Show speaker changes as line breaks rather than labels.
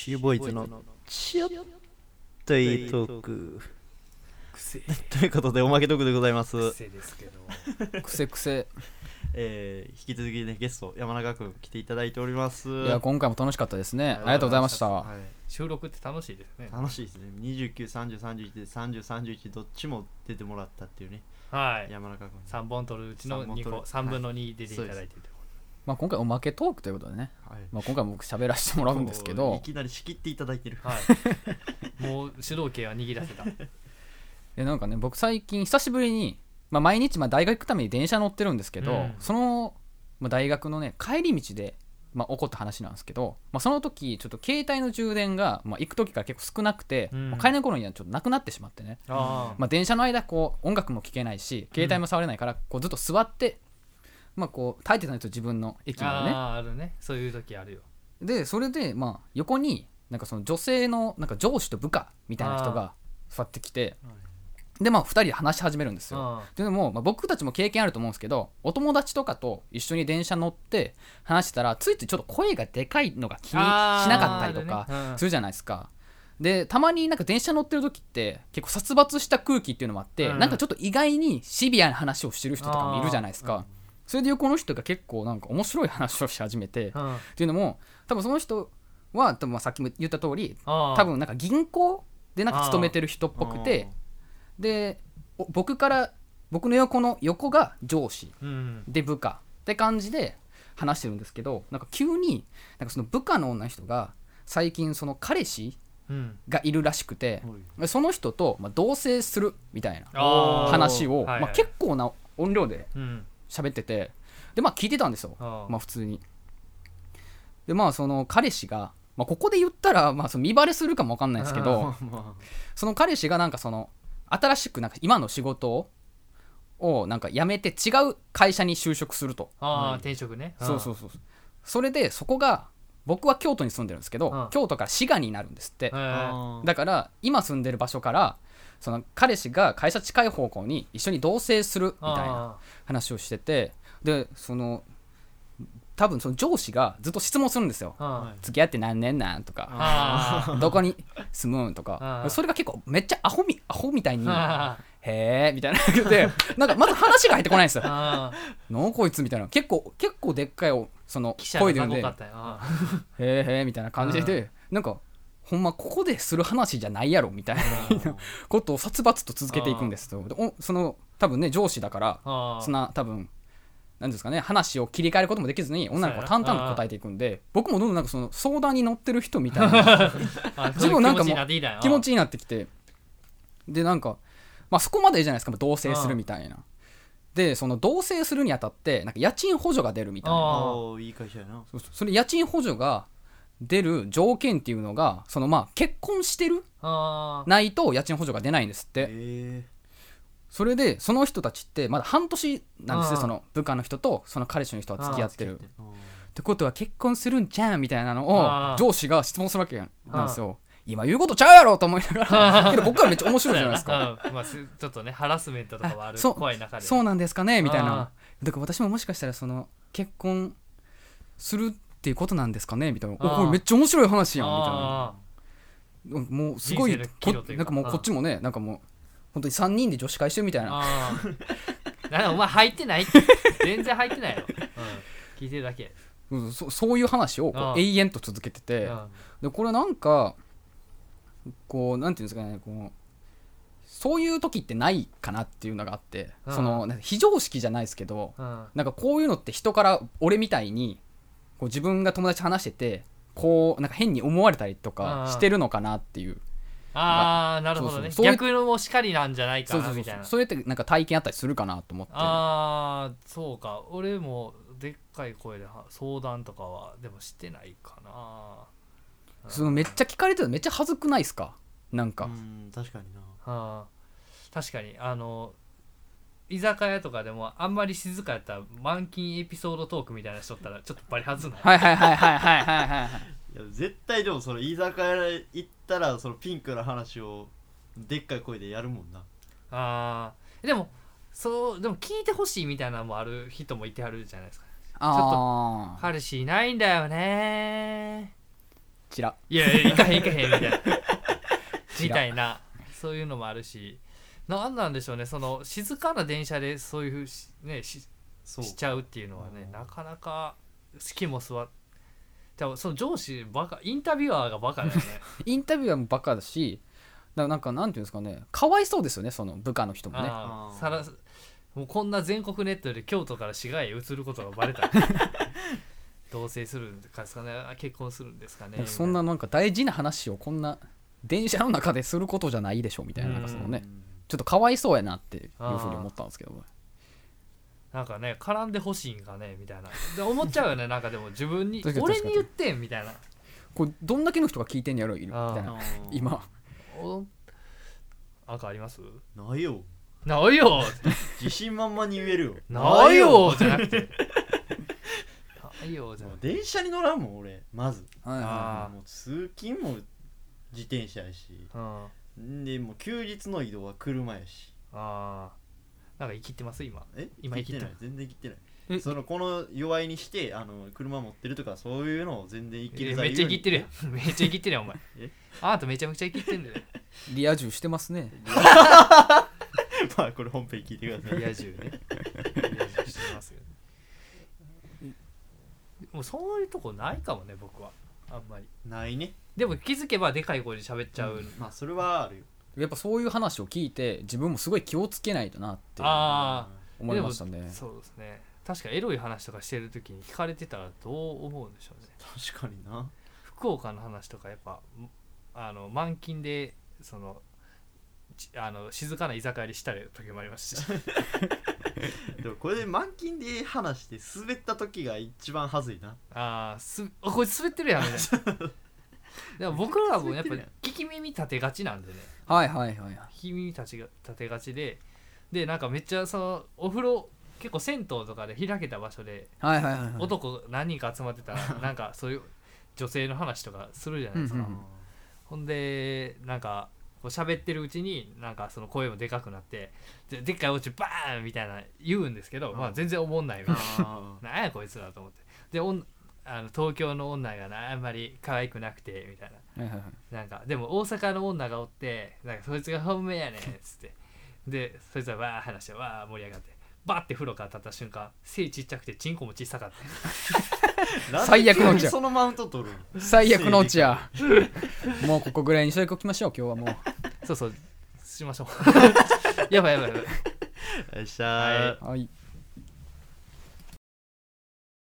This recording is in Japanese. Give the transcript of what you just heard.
シューボーイズのちょっといいトーク。
癖。
ということでおまけトークでございます、
癖ですけど。
くせくせ
えー、引き続きねゲスト山中君来ていただいております。
いや今回も楽しかったですね。ありがとうございました。
はい。
収録って楽しいですね。
楽しいですね。293031で3031どっちも出てもらったっていうね。
はい。
山中君
3本取るうちの2個
三本取る。
3分の2出ていただいてる
まあ今回おまけトークということでね。
はい。
まあ今回も僕喋らせてもらうんですけ
い
ど
きなり仕切っていただいてる。
はい。もう主導権は握らせた。
でなんかね僕最近久しぶりにまあ毎日まあ大学行くために電車乗ってるんですけど、
うん。
その、まあ、大学のね帰り道でまあ、起こった話なんですけど、まあ、その時ちょっと携帯の充電が、まあ、行く時から結構少なくて、
うん。
もう帰りの頃にはちょっとなくなってしまってね、
あ
まあ、電車の間こう音楽も聴けないし携帯も触れないから、こうずっと座って、まあ、こう耐えてたんですよ自分の駅のね。
あーあるね。そういう時あるよ。
でそれでまあ横になんかその女性のなんか上司と部下みたいな人が座ってきてでまあ2人で話し始めるんですよ。
あ
でも、まあ、僕たちも経験あると思うんですけどお友達とかと一緒に電車乗って話してたらついついちょっと声がでかいのが気にしなかったりとか
あーあるね。うん。
するじゃないですか。でたまになんか電車乗ってる時って結構殺伐した空気っていうのもあって、
うん。
なんかちょっと意外にシビアな話をしてる人とかもいるじゃないですか。それで横の人が結構なんか面白い話をし始めて、っ
うん。
ていうのも多分その人は多分まあさっきも言った通り多分なんか銀行でなんか勤めてる人っぽくてでお僕から僕の横の横が上司
うん
で部下って感じで話してるんですけどなんか急になんかその部下の女の人が最近その彼氏
うん。
がいるらしくて
はい。
その人とまあ同棲するみたいな話をまあ結構な音量で
うん
喋っててでまあ聞いてたんですよ。まあ普通に。でまあその彼氏がまあここで言ったらまあその見バレするかもわかんないですけど
ま
その彼氏がなんかその新しくなんか今の仕事をなんか辞めて違う会社に就職すると。
あー転職ね。
そうそうそうそれでそこが僕は京都に住んでるんですけど、
うん
京都から滋賀になるんですって、だから今住んでる場所からその彼氏が会社近い方向に一緒に同棲するみたいな話をしててでその多分その上司がずっと質問するんですよ。付き合って何年なん？とか。
あ
どこに住む？んとか。
うん
それが結構めっちゃアホみアホみたいにへえみたいな。感じでなんかまず話が入ってこないんですよ。のこいつ？みたいな。結構結構でっかいおその声で。言うんでへえへえみたいな感じで。なんかほんまここでする話じゃないやろみたいなことを殺伐と続けていくんですよでおその多分ね上司だからそんな多分なんですかね話を切り替えることもできずに女の子は淡々と答えていくんで僕もどんどんなんかその相談に乗ってる人みたいな。
あ
自分なんかも
気持ちになってき
て。でなんかまあそこまでいいじゃないですか同棲するみたいな。でその同棲するにあたってなんか家賃補助が出るみたいな。
あ
おーいい会社やな。
そうそう。それ家賃補助が出る条件っていうのがそのまあ結婚してるないと家賃補助が出ないんですって。
え
それでその人たちってまだ半年なんです
うん
よその部下の人とその彼氏の人は付き合ってる。っ
ー
てことは結婚するんじゃんみたいなのを上司が質問するわけなんですよ。今言うことちゃうやろと思いながら。けど僕はめっちゃ面白いじゃないですか。
うん。まあすちょっとねハラスメントとかはある。怖い中で
そうなんですかねみたい
あ
なだから私ももしかしたらその結婚するっていうことなんですかね？みたいな。おこれめっちゃ面白い話やん。みたいな。もうすごいなんかもうこっちもねなんかもう本当に3人で女子会してるみたい
ー。
な
なんかお前入ってない 全然入ってないよ、うん、聞いてるだけ、
うんそそういう話をこう永遠と続けてて。
うん。
でこれなんかこうなんていうんですかねこうそういう時ってないかなっていうのがあって。
うん。
その非常識じゃないですけど
うん。
なんかこういうのって人から俺みたいにこう自分が友達と話しててこうなんか変に思われたりとか
うん
してるのかなっていう。
ああなるほどね。
そう
逆のもしかりなんじゃないか
そうそうそう。
なみたいな。
それってなんか体験あったりするかなと思って。
ああそうか。俺もでっかい声では相談とかはでもしてないかな。
そのめっちゃ聞かれてるのめっちゃ恥ずくないですか？なんか、
うん確かにな。
はあ確かにあの居酒屋とかでもあんまり静かやったら満金エピソードトークみたいな人ったらちょっとバリはずない。
はいはいはいはいはいはいはいい
や絶対でもその居酒屋行ったらそのピンクの話をでっかい声でやるもんな
あーでもそうでも聞いてほしいみたいなのもある人もいてはるじゃないですか
ちょっと
彼氏いないんだよね
ちら
いやいや行かへん行かへんみたいなみたいなそういうのもあるしなんなんでしょうね。その静かな電車でそういうふうしねししちゃうっていうのはね
うん。
なかなか好きも座っでもその上司バカインタビュアーがバカだよね。
インタビュアーもバカだしだなんかなんていうんですかね。かわいそうですよねその部下の人もね。
さらもうこんな全国ネットで京都から市街へ移ることがバレたら 同棲するんですかね。あ結婚するんですかね。
そんななんか大事な話をこんな電車の中ですることじゃないでしょみたいななんかそのね。
うん
ちょっとかわいそうやなっていうふうに思ったんですけど。
なんかね絡んでほしいんかねみたいな。で思っちゃうよね なんかでも自分に俺に言ってんみたいな。
これどんだけの人が聞いてんやろいるみたいな今
お赤あります？
ないよ。
ないよ。
自信満々に言えるよ。
ないよ。じゃなくて。ないよじゃなくて。
電車に乗らんもん俺まず。
はいはいは
あ
もう通勤も自転車やし。
うん
んでもう休日の移動は車やし。
ああなんか生きってます？今。
え？
今
生きてない。全然生きてない。
え？
そのこの弱いにしてあの車持ってるとかそういうのを全然生きる
え めっちゃ生きってる。や
ん
んめっちゃ生きってるやんお前。
え？
あなためちゃめちゃ生きってんだよ。
いリア充してますね。
まあこれ本編聞いてください。
リア充ね。リア充してますよ もうそういうとこないかもね僕はあんまり。
ないね。
でも気づけばでかい声で喋っちゃう、
まあそれはあるよ。
やっぱそういう話を聞いて自分もすごい気をつけないとなって
あ
思いましたね。
そうですね。確かエロい話とかしてる時に聞かれてたらどう思うんでしょうね。
確かにな。
福岡の話とかやっぱあの満勤でそのちあの静かな居酒屋にした時もありますし
でもこれで満勤で話して滑った時が一番はずいな。
あーすあこいつ滑ってるやんみたいなでも僕らもやっぱ
滑ってるやん。
聞き耳立てがちなんでね。
はいはいはい
聞き耳立ちが立てがちで。でなんかめっちゃそのお風呂結構銭湯とかで開けた場所で
はいはいはいはい。
男何人か集まってたら なんかそういう女性の話とかするじゃないですか、
うんうん。
ほんでなんかこう喋ってるうちになんかその声もでかくなってででっかいお家バーンみたいな言うんですけど、
うん。
まあ全然思んないみたい
あ
ななんやこいつらと思って。でおんあの東京の女がなあんまり可愛くなくてみたいな。なんかでも大阪の女がおってなんかそいつが本命やねんっつって。でそいつはわー話してわー盛り上がってバッて風呂から立った瞬間背ちっちゃくてチンコも小さかった。
ー
最悪のうちや。
そのマウント取る
最悪のうちや。もうここぐらいにしときましょう今日はもう
そうそうしましょう。やばいやばいやばい。
よっしゃー。
はい。
はい